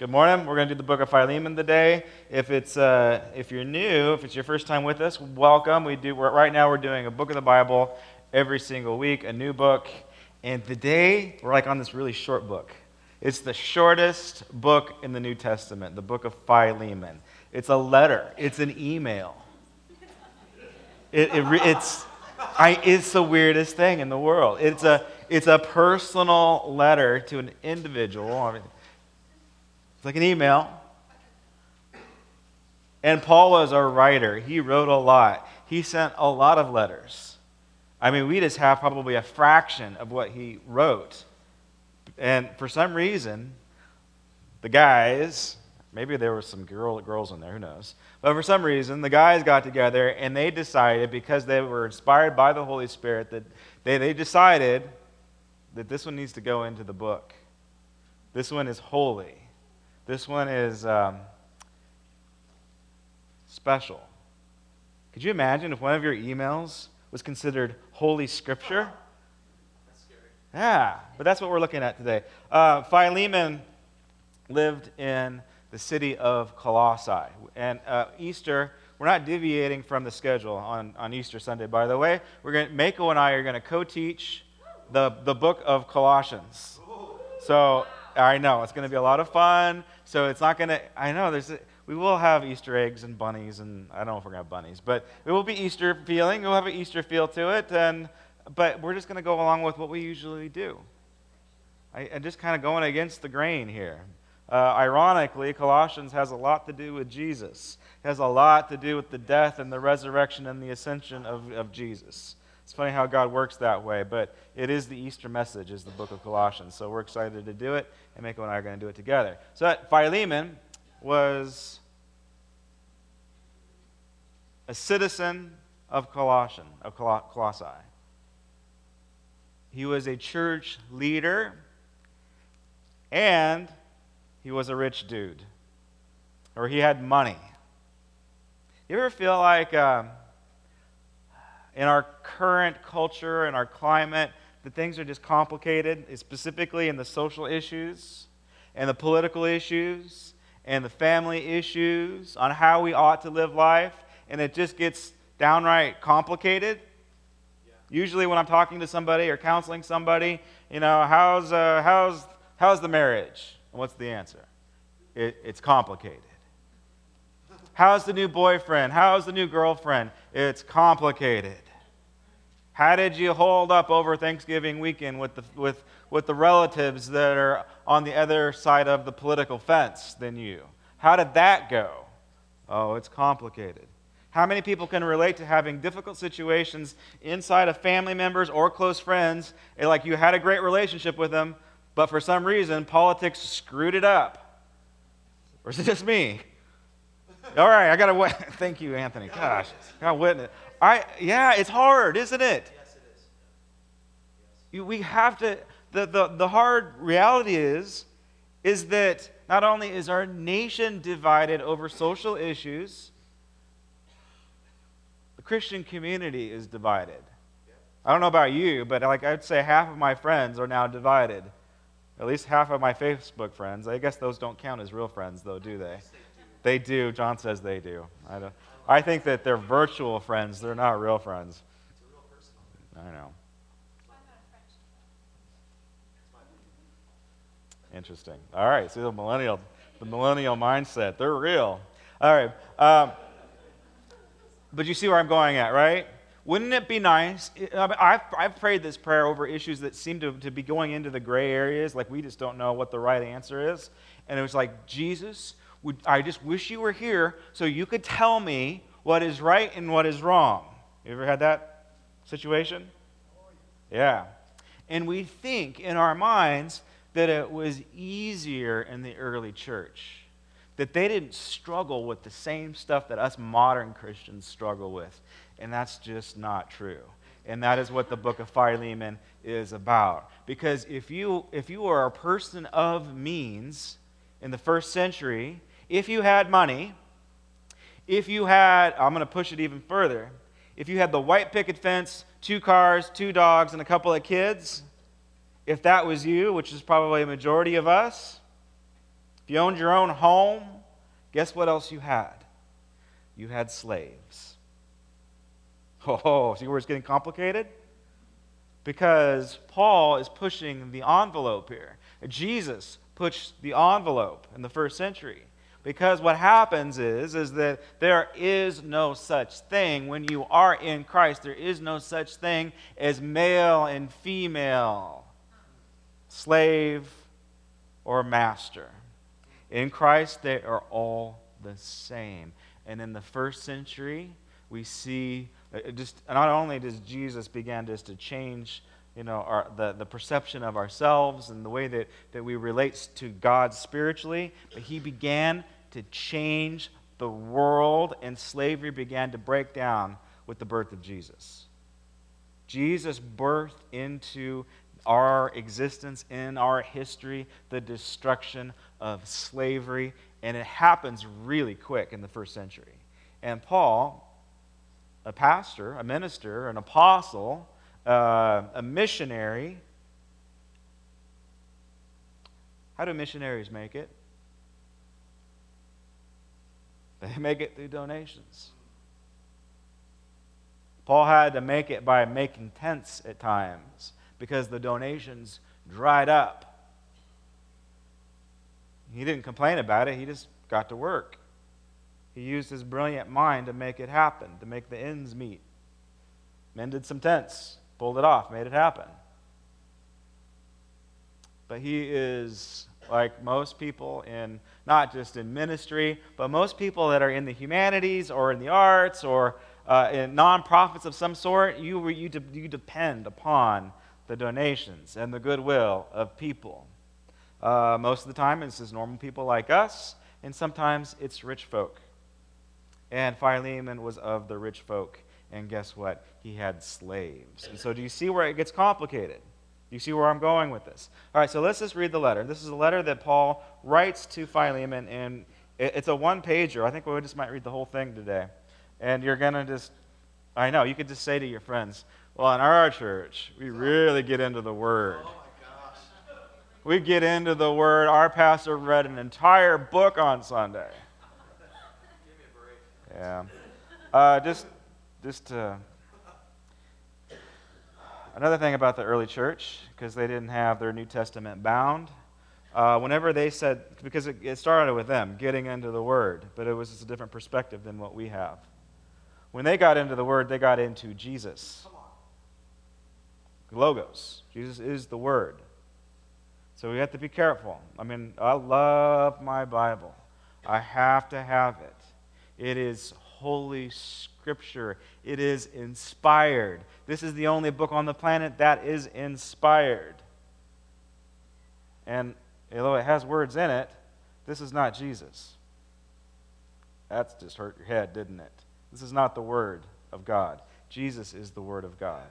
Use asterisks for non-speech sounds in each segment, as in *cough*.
Good morning. We're going to do the book of Philemon today. If it's uh, if you're new, if it's your first time with us, welcome. We do right now we're doing a book of the Bible every single week, a new book, and today we're like on this really short book. It's the shortest book in the New Testament, the book of Philemon. It's a letter. It's an email. It, it, it's I, it's the weirdest thing in the world. It's a it's a personal letter to an individual. I mean, it's like an email. And Paul was a writer. He wrote a lot. He sent a lot of letters. I mean, we just have probably a fraction of what he wrote. And for some reason, the guys, maybe there were some girl, girls in there, who knows. But for some reason, the guys got together and they decided, because they were inspired by the Holy Spirit, that they, they decided that this one needs to go into the book. This one is holy. This one is um, special. Could you imagine if one of your emails was considered holy scripture? That's scary. Yeah, but that's what we're looking at today. Uh, Philemon lived in the city of Colossae. And uh, Easter, we're not deviating from the schedule on, on Easter Sunday, by the way. We're going to, Mako and I are going to co teach the, the book of Colossians. So I know it's going to be a lot of fun. So it's not going to, I know there's, a, we will have Easter eggs and bunnies, and I don't know if we're going to have bunnies, but it will be Easter feeling. We'll have an Easter feel to it. And, but we're just going to go along with what we usually do. I, am just kind of going against the grain here. Uh, ironically, Colossians has a lot to do with Jesus. It has a lot to do with the death and the resurrection and the ascension of, of Jesus. It's funny how God works that way, but it is the Easter message, is the book of Colossians. So we're excited to do it, and Mako and I are going to do it together. So Philemon was a citizen of Colossian, of Colossae. He was a church leader, and he was a rich dude, or he had money. You ever feel like... Uh, in our current culture and our climate, the things are just complicated, specifically in the social issues and the political issues and the family issues on how we ought to live life, and it just gets downright complicated. Yeah. Usually, when I'm talking to somebody or counseling somebody, you know, how's, uh, how's, how's the marriage? And what's the answer? It, it's complicated. How's the new boyfriend? How's the new girlfriend? It's complicated. How did you hold up over Thanksgiving weekend with the, with, with the relatives that are on the other side of the political fence than you? How did that go? Oh, it's complicated. How many people can relate to having difficult situations inside of family members or close friends? Eh, like you had a great relationship with them, but for some reason politics screwed it up. Or is it just me? All right, I got to wait. *laughs* Thank you, Anthony. Gosh, got witness. I yeah, it's hard, isn't it? Yes, it is. We have to. The, the, the hard reality is, is that not only is our nation divided over social issues, the Christian community is divided. I don't know about you, but like I'd say half of my friends are now divided. At least half of my Facebook friends. I guess those don't count as real friends, though, do they? They do. John says they do. I, don't, I think that they're virtual friends. They're not real friends. I know. Interesting. All right. See the millennial, the millennial mindset. They're real. All right. Um, but you see where I'm going at, right? Wouldn't it be nice? I've, I've prayed this prayer over issues that seem to, to be going into the gray areas, like we just don't know what the right answer is. And it was like, Jesus, would, I just wish you were here so you could tell me what is right and what is wrong. You ever had that situation? Yeah. And we think in our minds that it was easier in the early church, that they didn't struggle with the same stuff that us modern Christians struggle with. And that's just not true. And that is what the book of Philemon is about. Because if you, if you are a person of means in the first century, if you had money, if you had, I'm going to push it even further, if you had the white picket fence, two cars, two dogs, and a couple of kids, if that was you, which is probably a majority of us, If you owned your own home, guess what else you had? You had slaves. *laughs* Oh, see where it's getting complicated? Because Paul is pushing the envelope here. Jesus pushed the envelope in the first century. Because what happens is, is that there is no such thing when you are in Christ. There is no such thing as male and female, slave or master. In Christ, they are all the same. And in the first century, we see uh, just not only does Jesus begin just to change you know, our, the, the perception of ourselves and the way that, that we relate to God spiritually, but he began to change the world, and slavery began to break down with the birth of Jesus. Jesus birthed into our existence, in our history, the destruction of slavery, and it happens really quick in the first century. And Paul, a pastor, a minister, an apostle, uh, a missionary, how do missionaries make it? They *laughs* make it through donations. Paul had to make it by making tents at times because the donations dried up. He didn't complain about it, he just got to work. He used his brilliant mind to make it happen, to make the ends meet. Mended some tents, pulled it off, made it happen. But he is like most people in not just in ministry, but most people that are in the humanities or in the arts or uh, in nonprofits of some sort, you, you, de- you depend upon the donations and the goodwill of people. Uh, most of the time, it's just normal people like us, and sometimes it's rich folk. And Philemon was of the rich folk, and guess what? He had slaves. And so, do you see where it gets complicated? You see where I'm going with this? All right, so let's just read the letter. This is a letter that Paul writes to Philemon, and it's a one pager. I think we just might read the whole thing today. And you're going to just, I know, you could just say to your friends, well, in our church, we really get into the Word. We get into the Word. Our pastor read an entire book on Sunday. Yeah. Uh, just, just to Another thing about the early church, because they didn't have their New Testament bound, uh, whenever they said, because it, it, started with them getting into the Word, but it was just a different perspective than what we have. When they got into the Word, they got into Jesus. Logos. Jesus is the Word. So we have to be careful. I mean, I love my Bible. I have to have it. It is Holy Scripture. It is inspired. This is the only book on the planet that is inspired. And although it has words in it, this is not Jesus. That's just hurt your head, didn't it? This is not the Word of God. Jesus is the Word of God.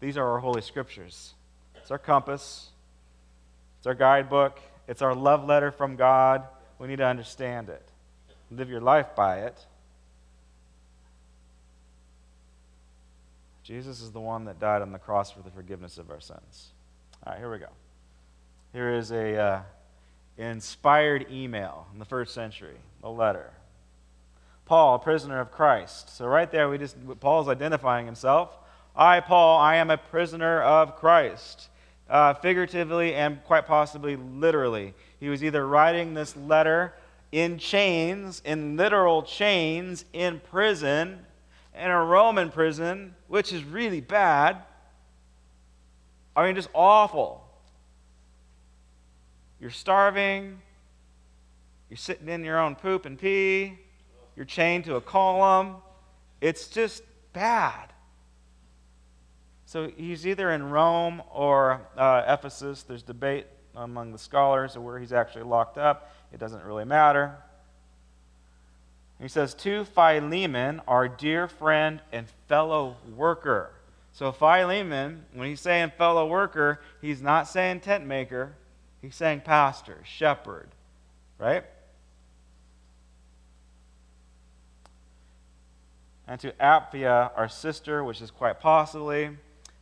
These are our Holy Scriptures. It's our compass, it's our guidebook, it's our love letter from God. We need to understand it, live your life by it. Jesus is the one that died on the cross for the forgiveness of our sins. All right, here we go. Here is a uh, inspired email in the first century, a letter. Paul, a prisoner of Christ. So right there, we just Paul's identifying himself. I, Paul, I am a prisoner of Christ. Uh, figuratively and quite possibly literally. He was either writing this letter in chains, in literal chains, in prison, in a Roman prison, which is really bad. I mean, just awful. You're starving. You're sitting in your own poop and pee. You're chained to a column. It's just bad. So he's either in Rome or uh, Ephesus. There's debate among the scholars of where he's actually locked up. It doesn't really matter. He says, To Philemon, our dear friend and fellow worker. So, Philemon, when he's saying fellow worker, he's not saying tent maker, he's saying pastor, shepherd, right? And to Apphia, our sister, which is quite possibly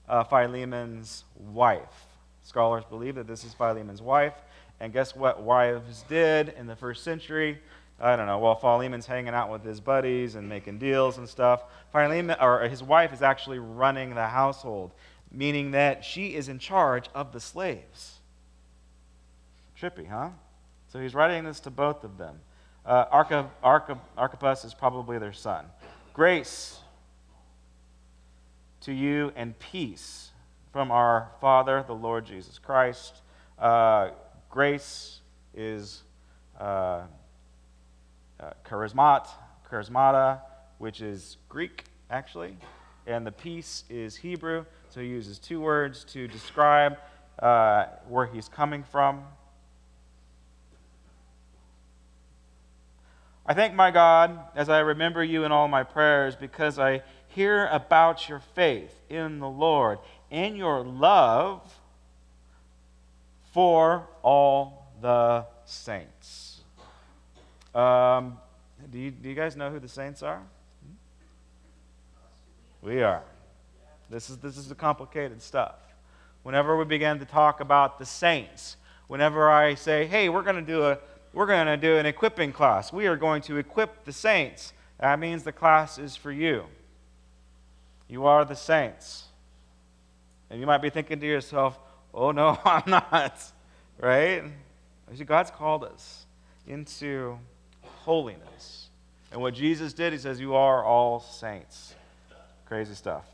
uh, Philemon's wife. Scholars believe that this is Philemon's wife. And guess what wives did in the first century? I don't know. While Philemon's hanging out with his buddies and making deals and stuff, Philemon, or his wife is actually running the household, meaning that she is in charge of the slaves. Trippy, huh? So he's writing this to both of them. Uh, Archippus is probably their son. Grace to you and peace from our Father, the Lord Jesus Christ. Uh, grace is uh, uh, charismat, charismata, which is Greek, actually, and the peace is Hebrew. So he uses two words to describe uh, where he's coming from. I thank my God as I remember you in all my prayers because I hear about your faith in the Lord and your love for all the saints. Um, do, you, do you guys know who the saints are? We are. This is, this is the complicated stuff. Whenever we begin to talk about the saints, whenever I say, hey, we're going to do a we're going to do an equipping class. We are going to equip the saints. That means the class is for you. You are the saints. And you might be thinking to yourself, oh no, *laughs* I'm not. Right? God's called us into holiness. And what Jesus did, he says, You are all saints. Crazy stuff.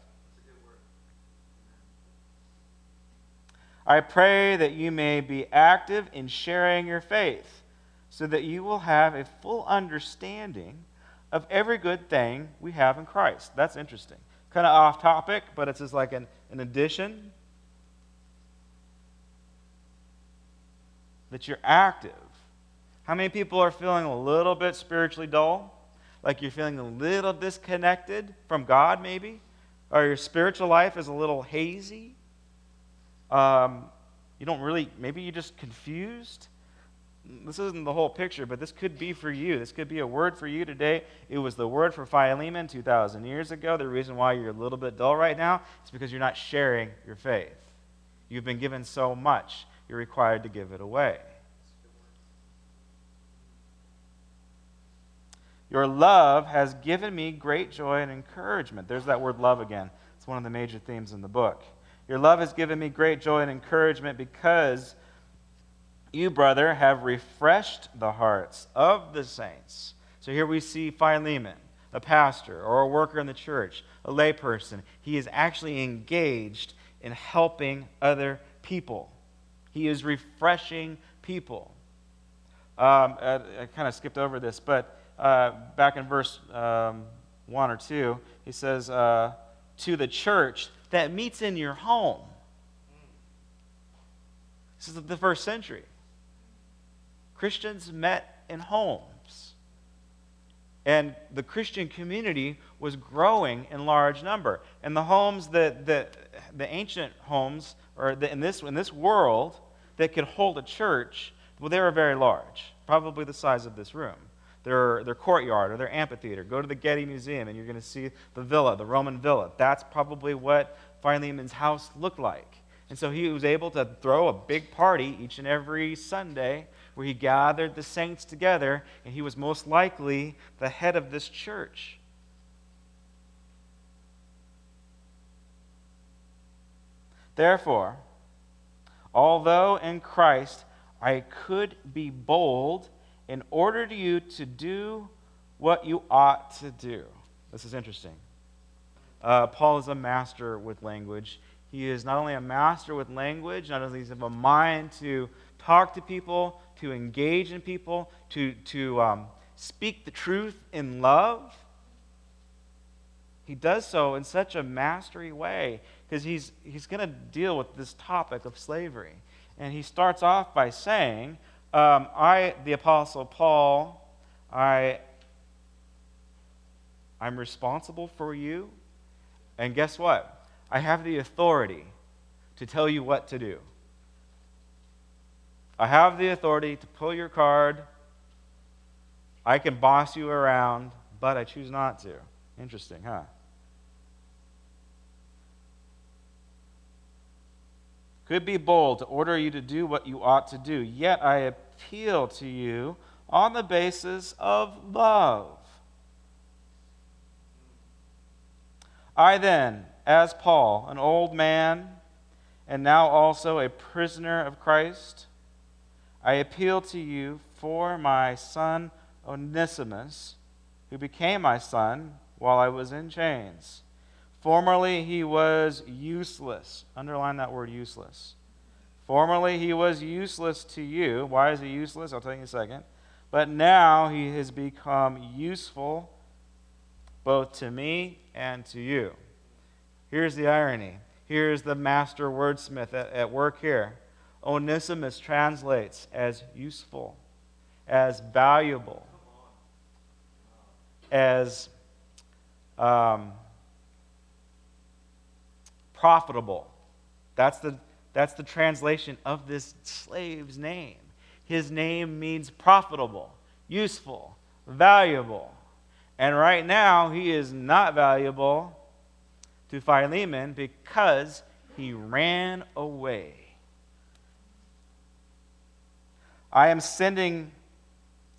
I pray that you may be active in sharing your faith so that you will have a full understanding of every good thing we have in Christ. That's interesting. Kind of off topic, but it's just like an, an addition. That you're active. How many people are feeling a little bit spiritually dull? Like you're feeling a little disconnected from God, maybe? Or your spiritual life is a little hazy? Um, you don't really, maybe you're just confused? this isn't the whole picture, but this could be for you. This could be a word for you today. It was the word for Philemon 2,000 years ago. The reason why you're a little bit dull right now is because you're not sharing your faith. You've been given so much, you're required to give it away. Your love has given me great joy and encouragement. There's that word love again. It's one of the major themes in the book. Your love has given me great joy and encouragement because you, brother, have refreshed the hearts of the saints. So here we see Philemon, a pastor or a worker in the church, a layperson. He is actually engaged in helping other people, he is refreshing people. Um, I, I kind of skipped over this, but uh, back in verse um, 1 or 2, he says, uh, To the church that meets in your home. This is the first century. Christians met in homes. And the Christian community was growing in large number. And the homes that, that the ancient homes, or the, in, this, in this world, that could hold a church, well, they were very large, probably the size of this room. Their, their courtyard or their amphitheater. Go to the Getty Museum and you're going to see the villa, the Roman villa. That's probably what Philemon's house looked like. And so he was able to throw a big party each and every Sunday where he gathered the saints together, and he was most likely the head of this church. Therefore, although in Christ I could be bold in order to you to do what you ought to do. This is interesting. Uh, Paul is a master with language. He is not only a master with language, not only does he have a mind to talk to people, to engage in people, to, to um, speak the truth in love. He does so in such a mastery way because he's, he's going to deal with this topic of slavery. And he starts off by saying, um, I, the Apostle Paul, I, I'm responsible for you. And guess what? I have the authority to tell you what to do. I have the authority to pull your card. I can boss you around, but I choose not to. Interesting, huh? Could be bold to order you to do what you ought to do. Yet I appeal to you on the basis of love. I then, as Paul, an old man, and now also a prisoner of Christ, I appeal to you for my son Onesimus, who became my son while I was in chains. Formerly he was useless. Underline that word useless. Formerly he was useless to you. Why is he useless? I'll tell you in a second. But now he has become useful both to me and to you. Here's the irony. Here's the master wordsmith at, at work here. Onesimus translates as useful, as valuable, as um, profitable. That's the, that's the translation of this slave's name. His name means profitable, useful, valuable. And right now, he is not valuable to Philemon because he ran away. I am sending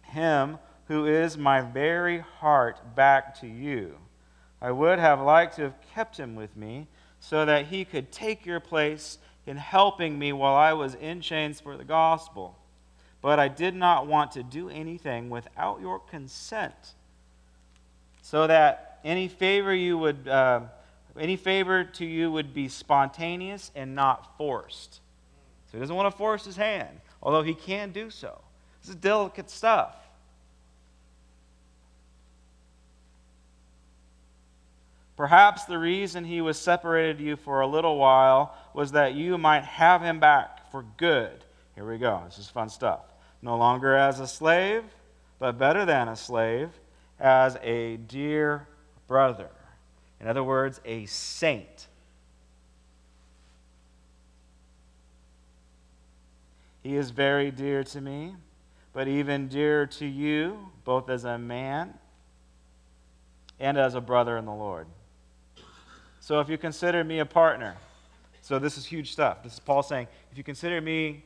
him who is my very heart back to you. I would have liked to have kept him with me so that he could take your place in helping me while I was in chains for the gospel. But I did not want to do anything without your consent, so that any favor you would, uh, any favor to you would be spontaneous and not forced. So he doesn't want to force his hand, although he can do so. This is delicate stuff. Perhaps the reason he was separated you for a little while was that you might have him back for good. Here we go. This is fun stuff. No longer as a slave, but better than a slave, as a dear brother. In other words, a saint. He is very dear to me, but even dearer to you, both as a man and as a brother in the Lord. So if you consider me a partner, so this is huge stuff. This is Paul saying, if you consider me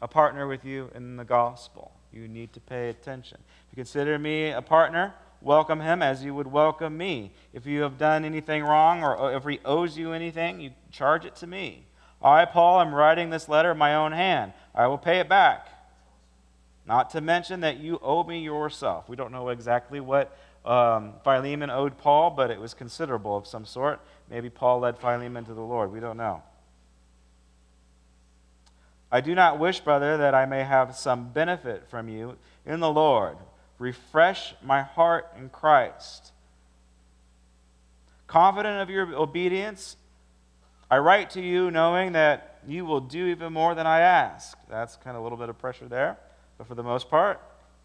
a partner with you in the gospel, you need to pay attention. If you consider me a partner, welcome him as you would welcome me. If you have done anything wrong or if he owes you anything, you charge it to me. I, Paul, am writing this letter in my own hand. I will pay it back. Not to mention that you owe me yourself. We don't know exactly what um, Philemon owed Paul, but it was considerable of some sort. Maybe Paul led Philemon to the Lord. We don't know. I do not wish, brother, that I may have some benefit from you in the Lord. Refresh my heart in Christ. Confident of your obedience, I write to you knowing that you will do even more than I ask. That's kind of a little bit of pressure there. But for the most part,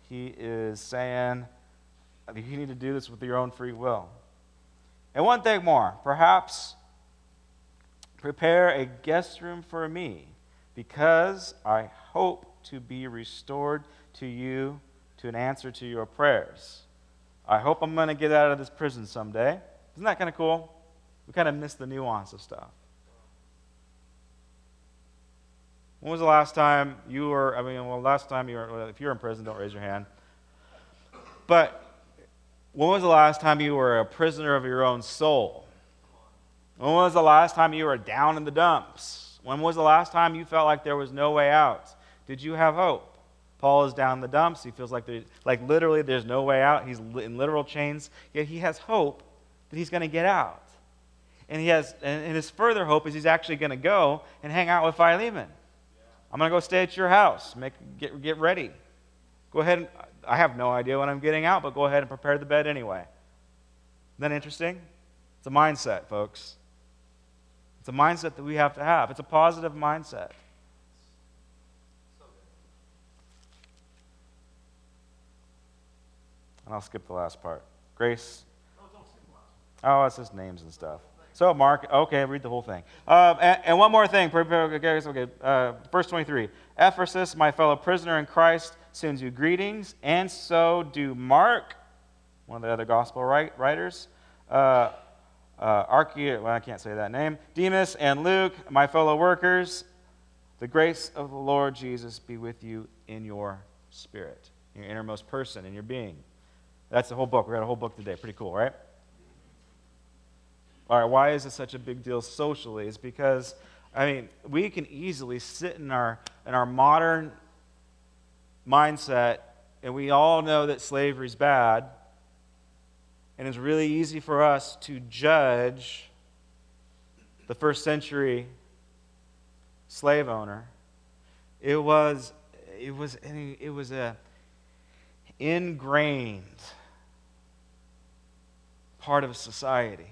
he is saying you need to do this with your own free will. And one thing more perhaps prepare a guest room for me, because I hope to be restored to you to an answer to your prayers. I hope I'm going to get out of this prison someday. Isn't that kind of cool? We kind of miss the nuance of stuff. When was the last time you were, I mean, well, last time you were, if you're in prison, don't raise your hand. But when was the last time you were a prisoner of your own soul? When was the last time you were down in the dumps? When was the last time you felt like there was no way out? Did you have hope? Paul is down in the dumps. He feels like, like literally there's no way out. He's in literal chains, yet he has hope that he's going to get out. And, he has, and his further hope is he's actually going to go and hang out with Philemon. I'm going to go stay at your house. Make, get, get ready. Go ahead and I have no idea when I'm getting out, but go ahead and prepare the bed anyway. Isn't that interesting? It's a mindset, folks. It's a mindset that we have to have. It's a positive mindset. And I'll skip the last part. Grace. Oh, it's just names and stuff. So, Mark, okay, read the whole thing. Uh, and, and, one more thing. Okay, uh, verse 23. Epaphras, my fellow prisoner in Christ, sends you greetings, and so do Mark, one of the other gospel write, writers, uh, uh, Archie, well, I can't say that name, Demas and Luke, my fellow workers. The grace of the Lord Jesus be with you in your spirit, in your innermost person, in your being. That's the whole book. We got a whole book today. Pretty cool, right? All right, why is this such a big deal socially? It's because, I mean, we can easily sit in our, in our modern mindset and we all know that slavery is bad. And it's really easy for us to judge the first century slave owner. It was, it was, it was a ingrained part of society.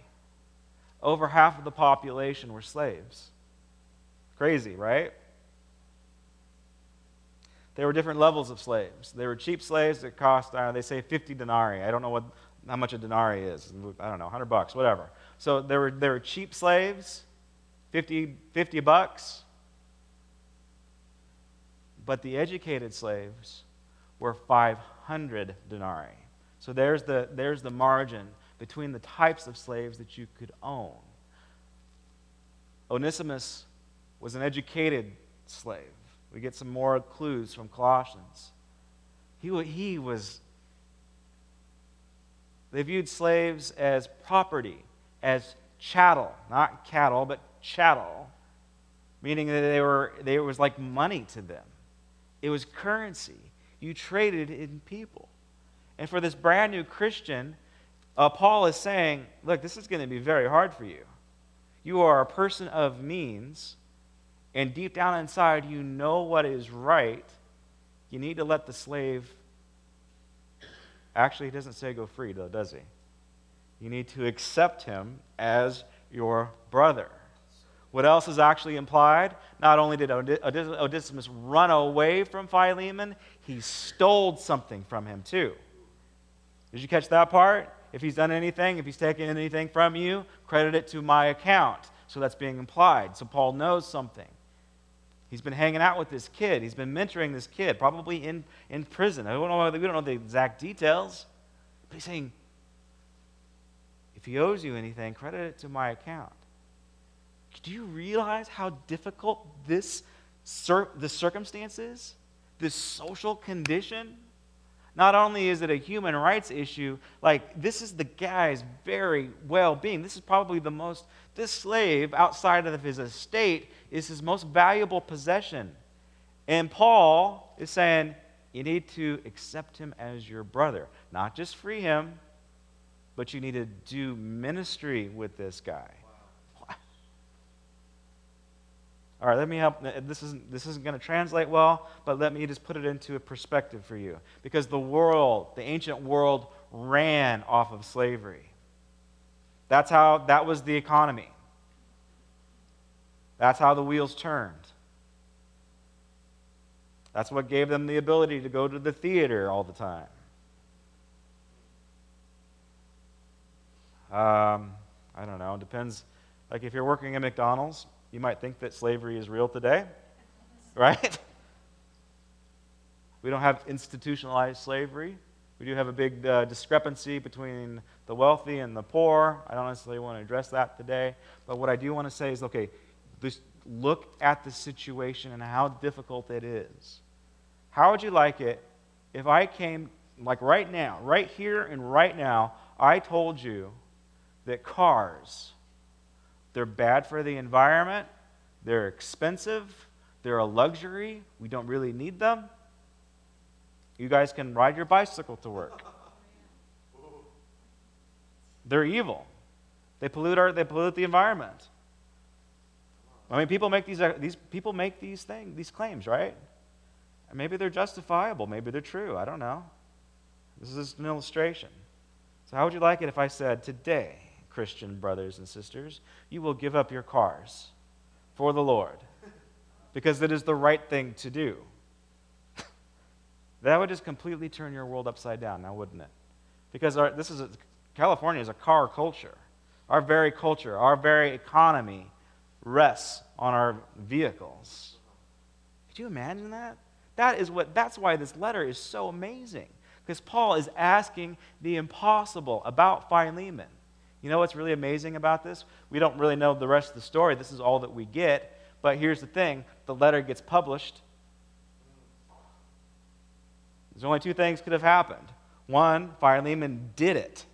Over half of the population were slaves. Crazy, right? There were different levels of slaves. There were cheap slaves that cost, uh, they say 50 denarii. I don't know what, how much a denarii is. I don't know, 100 bucks, whatever. So there were, there were cheap slaves, 50, 50 bucks. But the educated slaves were 500 denarii. So there's the, there's the margin between the types of slaves that you could own. Onesimus was an educated slave. We get some more clues from Colossians. He, he was, they viewed slaves as property, as chattel, not cattle, but chattel, meaning that they were, they, it was like money to them. It was currency. You traded in people. And for this brand new Christian, uh, Paul is saying, look, this is going to be very hard for you. You are a person of means, and deep down inside, you know what is right. You need to let the slave. Actually, he doesn't say go free, though, does he? You need to accept him as your brother. What else is actually implied? Not only did Onesimus run away from Philemon, he stole something from him too. Did you catch that part? If he's done anything, if he's taken anything from you, credit it to my account. So that's being implied. So Paul knows something. He's been hanging out with this kid. He's been mentoring this kid, probably in, in prison. I don't know, we don't know the exact details. But he's saying, if he owes you anything, credit it to my account. Do you realize how difficult this the circumstance is? This social condition? Not only is it a human rights issue, like this is the guy's very well being. This is probably the most, this slave outside of his estate is his most valuable possession. And Paul is saying, you need to accept him as your brother. Not just free him, but you need to do ministry with this guy. All right, let me help. This isn't, this isn't going to translate well, but let me just put it into a perspective for you. Because the world, the ancient world, ran off of slavery. That's how, that was the economy. That's how the wheels turned. That's what gave them the ability to go to the theater all the time. Um, I don't know. It depends. Like if you're working at McDonald's, you might think that slavery is real today, right? We don't have institutionalized slavery. We do have a big uh, discrepancy between the wealthy and the poor. I don't necessarily want to address that today. But what I do want to say is okay, just look at the situation and how difficult it is. How would you like it if I came, like right now, right here and right now, I told you that cars they're bad for the environment. They're expensive. They're a luxury. We don't really need them. You guys can ride your bicycle to work. They're evil. They pollute, our, they pollute the environment. I mean, people make these, these, people make these, things, these claims, right? And maybe they're justifiable. Maybe they're true. I don't know. This is an illustration. So, how would you like it if I said, today, Christian brothers and sisters, you will give up your cars for the Lord because it is the right thing to do. *laughs* that would just completely turn your world upside down, now wouldn't it? Because our, this is a, California is a car culture. Our very culture, our very economy rests on our vehicles. Could you imagine that? That is what that's why this letter is so amazing. Because Paul is asking the impossible about Philemon. You know what's really amazing about this? We don't really know the rest of the story. This is all that we get. But here's the thing the letter gets published. There's only two things could have happened. One, Philemon did it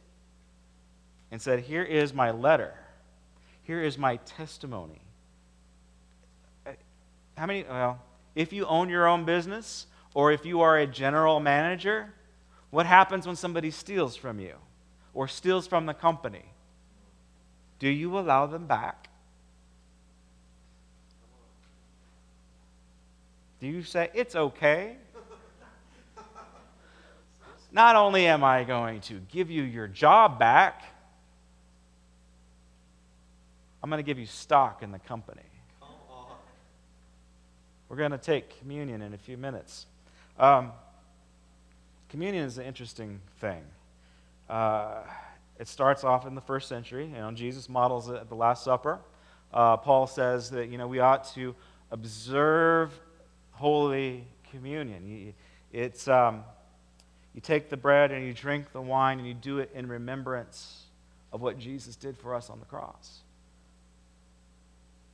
and said, Here is my letter. Here is my testimony. Uh, how many? Well, if you own your own business or if you are a general manager, what happens when somebody steals from you or steals from the company? Do you allow them back? Do you say, it's okay? Not only am I going to give you your job back, I'm going to give you stock in the company. We're going to take communion in a few minutes. Um, communion is an interesting thing. Uh, it starts off in the first century. You know, Jesus models it at the Last Supper. Uh, Paul says that you know we ought to observe Holy Communion. It's um, you take the bread and you drink the wine and you do it in remembrance of what Jesus did for us on the cross.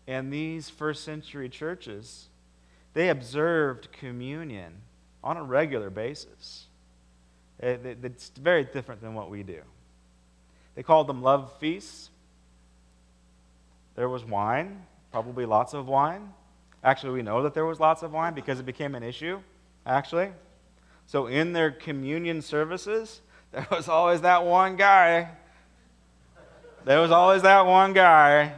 And these first century churches, they observed communion on a regular basis. It's very different than what we do. They called them love feasts. There was wine, probably lots of wine. Actually, we know that there was lots of wine because it became an issue, actually. So in their communion services, *laughs* there was always that one guy. There was always that one guy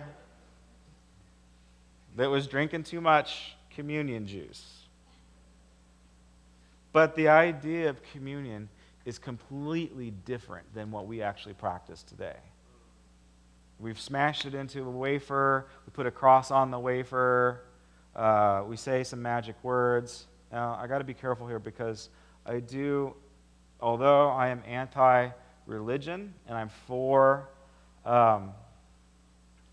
that was drinking too much communion juice. But the idea of communion is completely different than what we actually practice today. We've smashed it into a wafer, we put a cross on the wafer, uh, we say some magic words. Now, I got to be careful here because I do, although I am anti religion and I'm for um,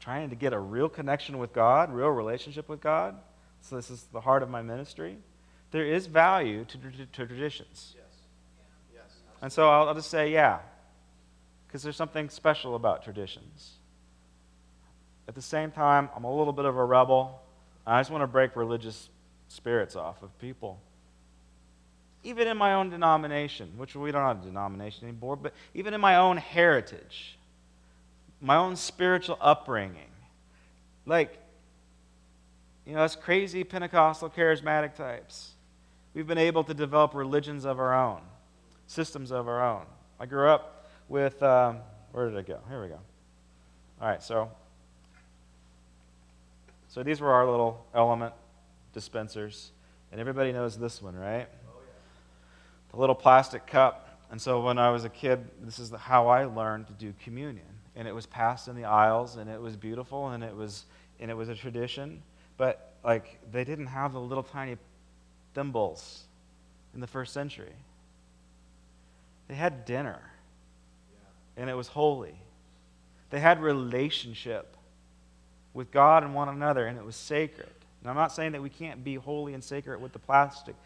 trying to get a real connection with God, real relationship with God, so this is the heart of my ministry, there is value to, to, to traditions. And so I'll, I'll just say, yeah, because there's something special about traditions. At the same time, I'm a little bit of a rebel. I just want to break religious spirits off of people. Even in my own denomination, which we don't have a denomination anymore, but even in my own heritage, my own spiritual upbringing. Like, you know, us crazy Pentecostal charismatic types, we've been able to develop religions of our own, systems of our own. I grew up with, um, where did it go? Here we go. All right, so so these were our little element dispensers. And everybody knows this one, right? Oh, yeah. The little plastic cup. And so when I was a kid, this is how I learned to do communion. And it was passed in the aisles, and it was beautiful, and it was, and it was a tradition. But, like, they didn't have the little tiny thimbles in the first century. They had dinner, and it was holy. They had relationship with God and one another, and it was sacred. And I'm not saying that we can't be holy and sacred with the plastic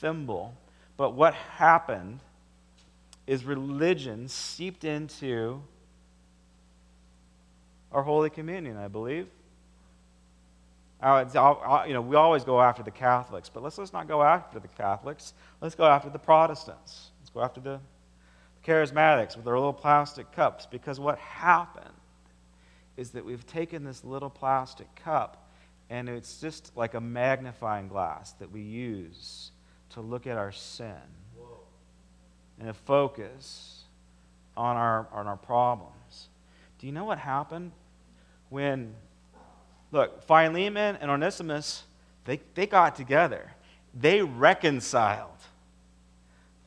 thimble, but what happened is religion seeped into our Holy Communion, I believe. You know, we always go after the Catholics, but let's, let's not go after the Catholics. Let's go after the Protestants. Let's go after the Charismatics with their little plastic cups, because what happened is that we've taken this little plastic cup and it's just like a magnifying glass that we use to look at our sin Whoa. and to focus on our, on our problems. Do you know what happened when, look, Philemon and Onesimus, they, they got together, they reconciled.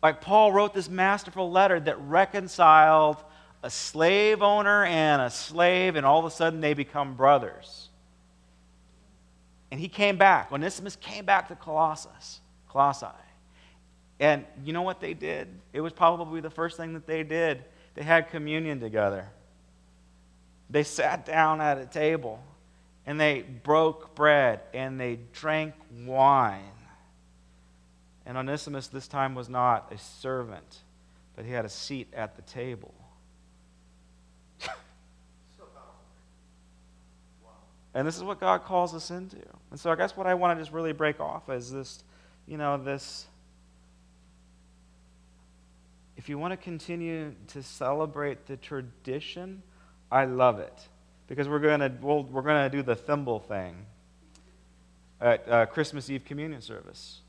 Like Paul wrote this masterful letter that reconciled a slave owner and a slave, and all of a sudden they become brothers. And he came back. Onesimus came back to Colossus, Colossae. And you know what they did? It was probably the first thing that they did. They had communion together. They sat down at a table and they broke bread and they drank wine. And Onesimus this time was not a servant, but he had a seat at the table. And this is what God calls us into. And so I guess what I want to just really break off is this, you know, this. If you want to continue to celebrate the tradition, I love it. Because we're going to, we'll, we're going to do the thimble thing at uh, Christmas Eve communion service.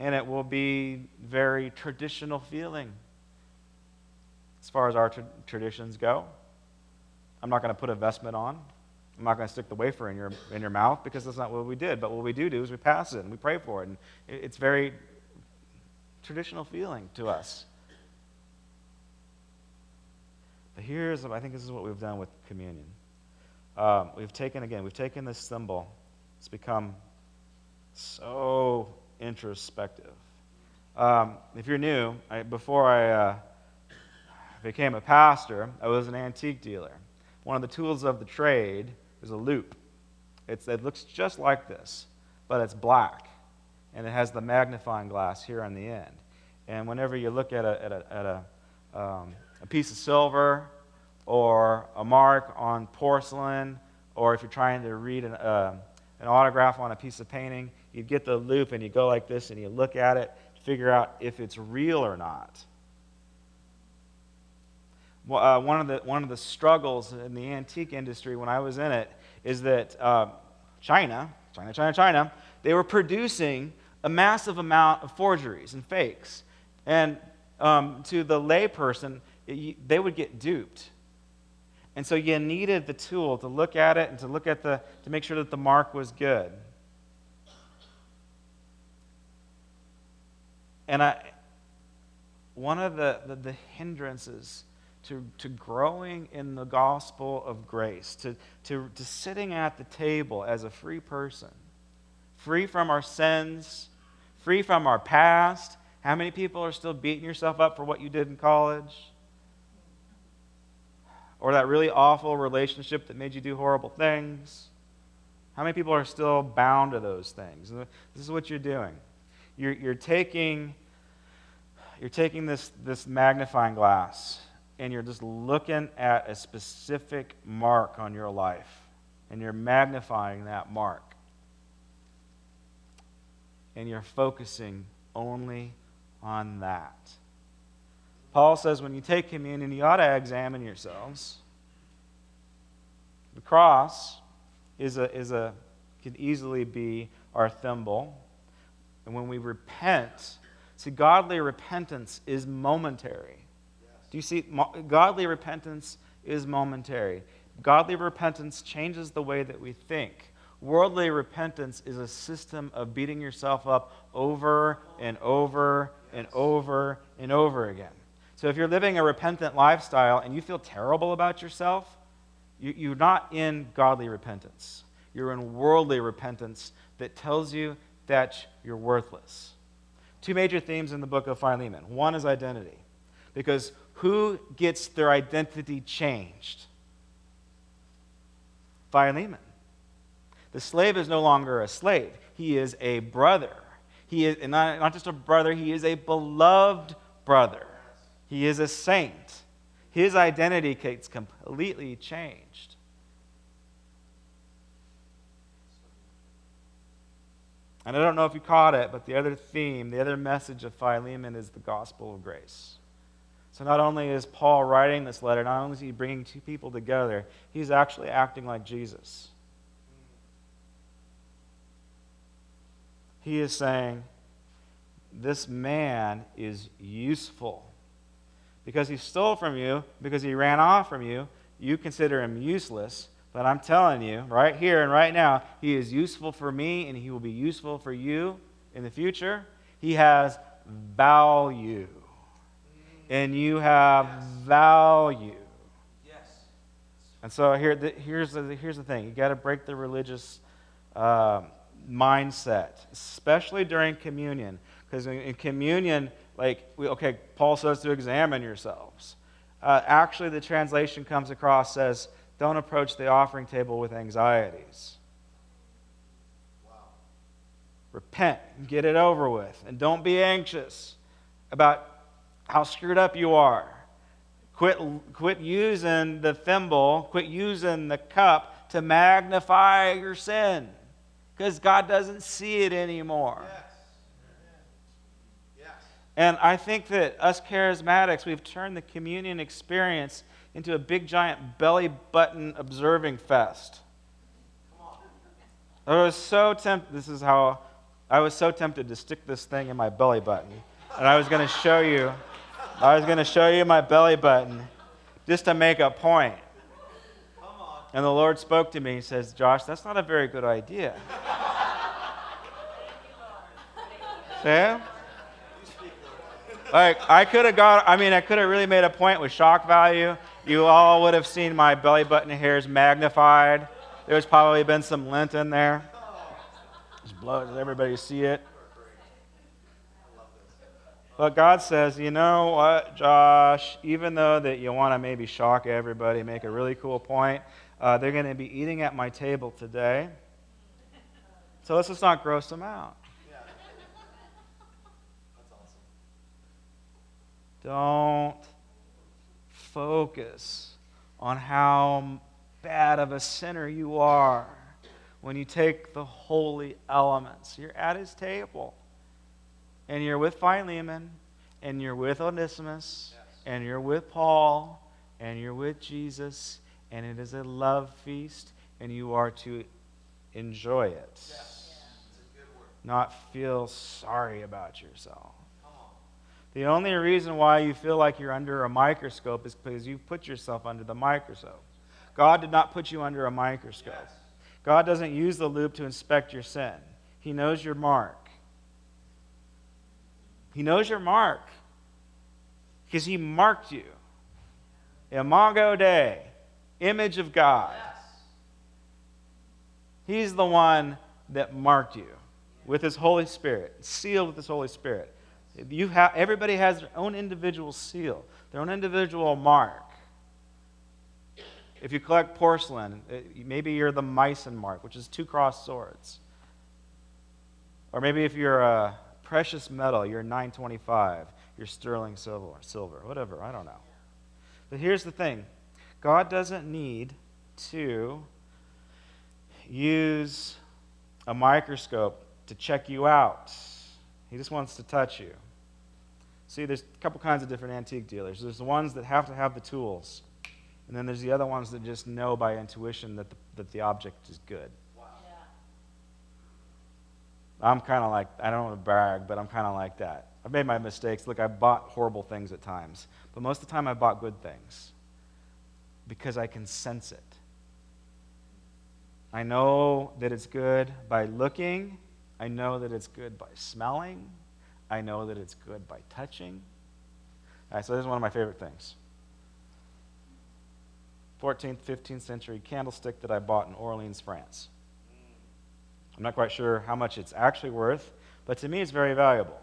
And it will be very traditional feeling as far as our tra- traditions go. I'm not going to put a vestment on. I'm not going to stick the wafer in your, in your mouth because that's not what we did. But what we do do is we pass it and we pray for it. And it's very traditional feeling to us. But here's, I think this is what we've done with communion. Um, we've taken, again, we've taken this symbol. It's become so introspective. Um, if you're new, I, before I uh, became a pastor, I was an antique dealer. One of the tools of the trade is a loupe. It's, it looks just like this, but it's black, and it has the magnifying glass here on the end. And whenever you look at a, at a, at a, um, a piece of silver or a mark on porcelain, or if you're trying to read an, uh, an autograph on a piece of painting, you get the loupe and you go like this and you look at it figure out if it's real or not. Uh, one, of the, one of the struggles in the antique industry when I was in it is that uh, China, China, China, China, they were producing a massive amount of forgeries and fakes. And um, to the layperson, they would get duped. And so you needed the tool to look at it and to look at the, to make sure that the mark was good. And I, one of the, the, the hindrances to, to growing in the gospel of grace, to, to, to sitting at the table as a free person, free from our sins, free from our past. How many people are still beating yourself up for what you did in college? Or that really awful relationship that made you do horrible things? How many people are still bound to those things? This is what you're doing. You're, you're taking, you're taking this, this magnifying glass and you're just looking at a specific mark on your life and you're magnifying that mark and you're focusing only on that. Paul says when you take communion, you ought to examine yourselves. The cross is a, is a could easily be our thimble. And when we repent, see, godly repentance is momentary. Do you see? Godly repentance is momentary. Godly repentance changes the way that we think. Worldly repentance is a system of beating yourself up over and over and over and over again. So if you're living a repentant lifestyle and you feel terrible about yourself, you, are not in godly repentance. You're in worldly repentance that tells you that you're worthless. Two major themes in the book of Philemon. One is identity, because who gets their identity changed? Philemon. The slave is no longer a slave, he is a brother. He is not, not just a brother, he is a beloved brother. He is a saint. His identity gets completely changed. And I don't know if you caught it, but the other theme, the other message of Philemon is the gospel of grace. So not only is Paul writing this letter, not only is he bringing two people together, he's actually acting like Jesus. He is saying, This man is useful. Because he stole from you, because he ran off from you, you consider him useless. But I'm telling you, right here and right now, he is useful for me and he will be useful for you in the future. He has value and you have yes. value. Yes. And so here, the, here's, the, here's the thing you got to break the religious uh, mindset, especially during communion. Because in, in, communion, like, we, okay, Paul says to examine yourselves. Uh, actually, the translation comes across says, don't approach the offering table with anxieties. Wow. Repent, and get it over with, and don't be anxious about how screwed up you are. Quit, quit using the thimble, quit using the cup to magnify your sin because God doesn't see it anymore. Yes. And I think that us charismatics, we've turned the communion experience into a big giant belly button observing fest. I was so tempted. This is how I was so tempted to stick this thing in my belly button. And I was going to show you, I was going to show you my belly button just to make a point. And the Lord spoke to me. He says, Josh, that's not a very good idea. *laughs* Sam? Like, I could have got, I mean, I could have really made a point with shock value. You all would have seen my belly button hairs magnified. There's probably been some lint in there. Just blow, does everybody see it? But God says, you know what, Josh, even though that you want to maybe shock everybody, make a really cool point, uh, they're going to be eating at my table today. So let's just not gross them out. Don't focus on how bad of a sinner you are when you take the holy elements. You're at his table and you're with Philemon, and you're with Onesimus, yes. and you're with Paul, and you're with Jesus, and it is a love feast, and you are to enjoy it. Yes. Not feel sorry about yourself. The only reason why you feel like you're under a microscope is because you put yourself under the microscope. God did not put you under a microscope. Yes. God doesn't use the loupe to inspect your sin. He knows your mark. He knows your mark because He marked you. Imago Dei, image of God. He's the one that marked you with His Holy Spirit, sealed with His Holy Spirit. You have, everybody has their own individual seal, their own individual mark. If you collect porcelain, uh, maybe you're the Meissen mark, which is two crossed swords. Or maybe if you're a precious metal, you're 925, you're sterling silver, silver, whatever, I don't know. But here's the thing God doesn't need to use a microscope to check you out, He just wants to touch you. See, there's a couple kinds of different antique dealers. There's the ones that have to have the tools, and then there's the other ones that just know by intuition that the, that the object is good. Wow. I'm kind of like, I don't want to brag, but I'm kind of like that. I've made my mistakes. Look, I've bought horrible things at times, but most of the time I've bought good things because I can sense it. I know that it's good by looking, I know that it's good by smelling, I know that it's good by touching. All right, so this is one of my favorite things. 14th, 15th century candlestick that I bought in Orleans, France. I'm not quite sure how much it's actually worth, but to me it's very valuable.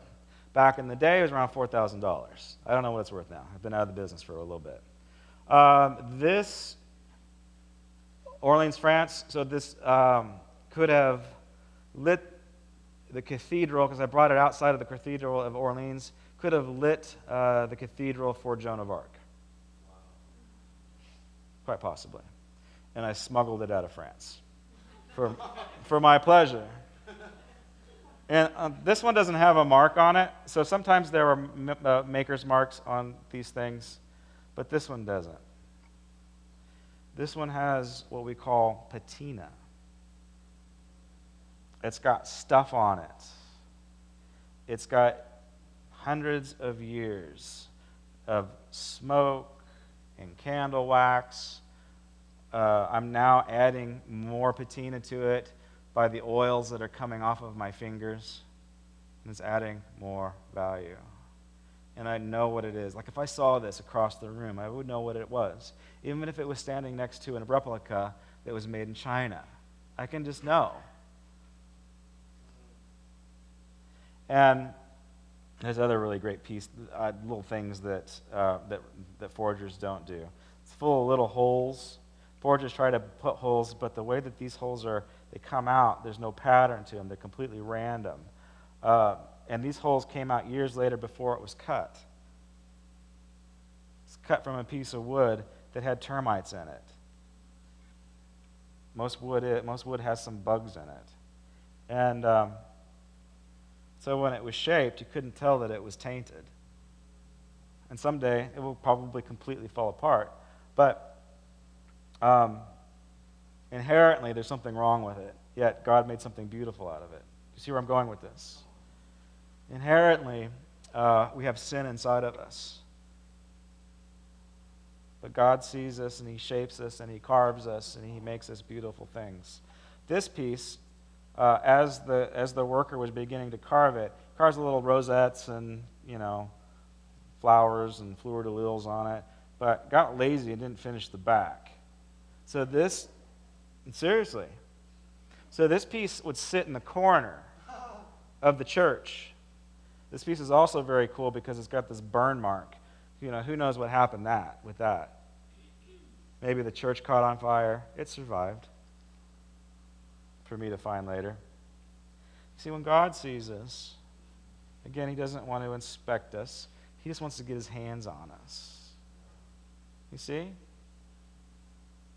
Back in the day, it was around $4,000. I don't know what it's worth now. I've been out of the business for a little bit. Um, this, Orleans, France, so this um, could have lit the cathedral, because I brought it outside of the cathedral of Orleans, could have lit uh, the cathedral for Joan of Arc. Quite possibly. And I smuggled it out of France for, for my pleasure. And uh, this one doesn't have a mark on it, so sometimes there are m- uh, maker's marks on these things, but this one doesn't. This one has what we call patina. It's got stuff on it. It's got hundreds of years of smoke and candle wax uh, I'm now adding more patina to it by the oils that are coming off of my fingers. And it's adding more value. And I know what it is. Like if I saw this across the room, I would know what it was. Even if it was standing next to a replica that was made in China. I can just know. And there's other really great piece, uh, little things that, uh, that, that forgers don't do. It's full of little holes Forgers try to put holes, but the way that these holes are, they come out, there's no pattern to them. They're completely random. Uh, and these holes came out years later before it was cut. It's cut from a piece of wood that had termites in it. Most wood, most wood has some bugs in it. And um, so when it was shaped, you couldn't tell that it was tainted. And someday it will probably completely fall apart. But um, inherently, there's something wrong with it. Yet God made something beautiful out of it. You see where I'm going with this? Inherently, uh, we have sin inside of us. But God sees us and He shapes us and He carves us and He makes us beautiful things. This piece, uh, as, the, as the worker was beginning to carve it, carves little rosettes and, you know, flowers and fleur de lis on it, but got lazy and didn't finish the back. So this, seriously, so this piece would sit in the corner of the church. This piece is also very cool because it's got this burn mark. You know, who knows what happened that with that? Maybe the church caught on fire. It survived. For me to find later. See, when God sees us, again, He doesn't want to inspect us, He just wants to get His hands on us. You see?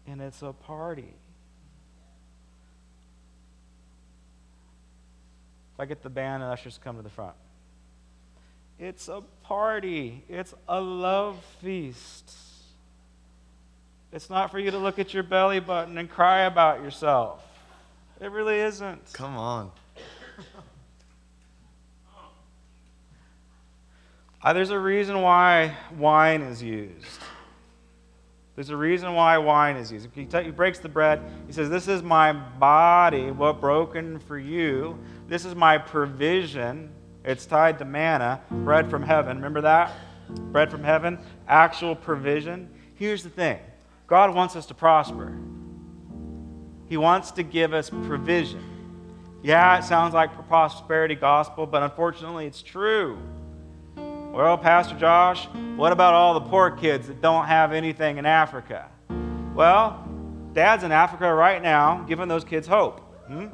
And it's a party. If I get the band and ushers come to the front. It's a party. It's a love feast. It's not for you to look at your belly button and cry about yourself. It really isn't. Come on. *laughs* Uh, there's a reason why wine is used. There's a reason why wine is used. He, t- he breaks the bread. He says, This is my body, what broken for you. This is my provision. It's tied to manna, bread from heaven. Remember that? Bread from heaven, actual provision. Here's the thing God wants us to prosper, He wants to give us provision. Yeah, it sounds like prosperity gospel, but unfortunately, it's true. Well, Pastor Josh, what about all the poor kids that don't have anything in Africa? Well, Dad's in Africa right now, giving those kids hope. Hmm?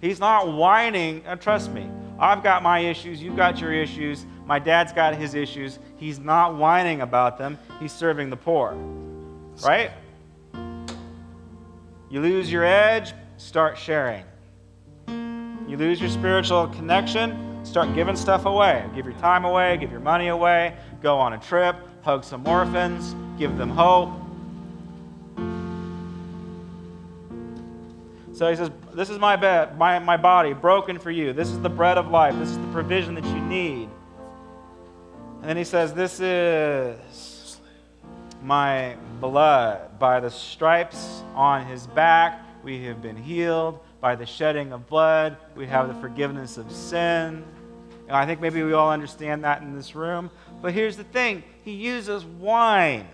He's not whining. Uh, trust me, I've got my issues, you've got your issues, my dad's got his issues. He's not whining about them, he's serving the poor. Right? You lose your edge, start sharing. You lose your spiritual connection, start giving stuff away. Give your time away, give your money away, go on a trip, hug some orphans, give them hope. So he says, This is my, bed, my, my body broken for you. This is the bread of life. This is the provision that you need. And then he says, This is my blood. By the stripes on his back, we have been healed. By the shedding of blood, we have the forgiveness of sin. And I think maybe we all understand that in this room. But here's the thing he uses wine.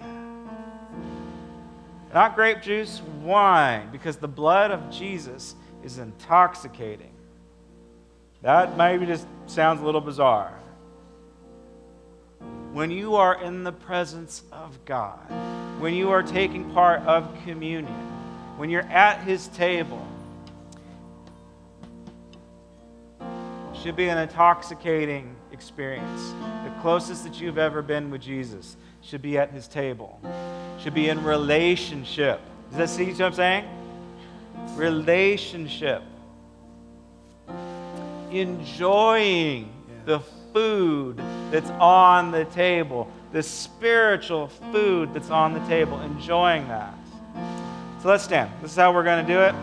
Not grape juice, wine, because the blood of Jesus is intoxicating. That maybe just sounds a little bizarre. When you are in the presence of God, when you are taking part of communion, when you're at His table, should be an intoxicating experience. The closest that you've ever been with Jesus should be at His table should be in relationship. Does that see what I'm saying? Relationship. Enjoying the food that's on the table, the spiritual food that's on the table, enjoying that. So let's stand. This is how we're going to do it.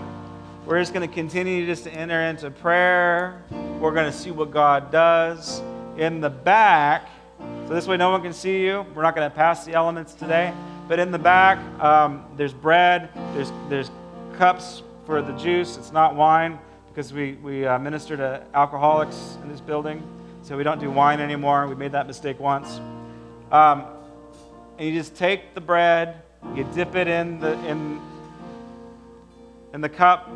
We're just going to continue just to enter into prayer. We're going to see what God does. In the back, so this way no one can see you. We're not going to pass the elements today. But in the back, um, there's bread, there's, there's cups for the juice. It's not wine because we, we uh, minister to alcoholics in this building. So we don't do wine anymore. We made that mistake once. Um, and you just take the bread, you dip it in the, in, in the cup,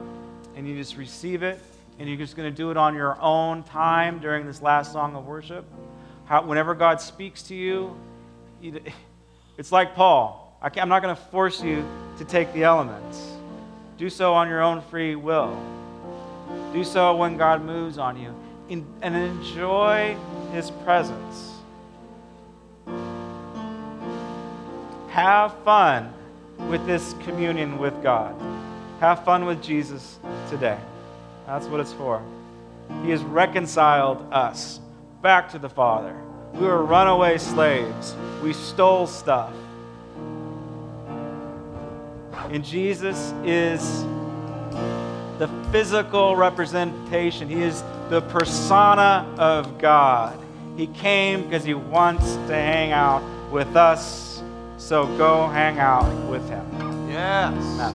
and you just receive it. And you're just going to do it on your own time during this last song of worship. How, whenever God speaks to you, *laughs* it's like Paul. I am not going to force you to take the elements. Do so on your own free will. Do so when God moves on you. In, and enjoy his presence. Have fun with this communion with God. Have fun with Jesus today. That's what it's for. He has reconciled us back to the Father. We were runaway slaves. We stole stuff. And Jesus is the physical representation. He is the persona of God. He came because he wants to hang out with us. So go hang out with him. Yes.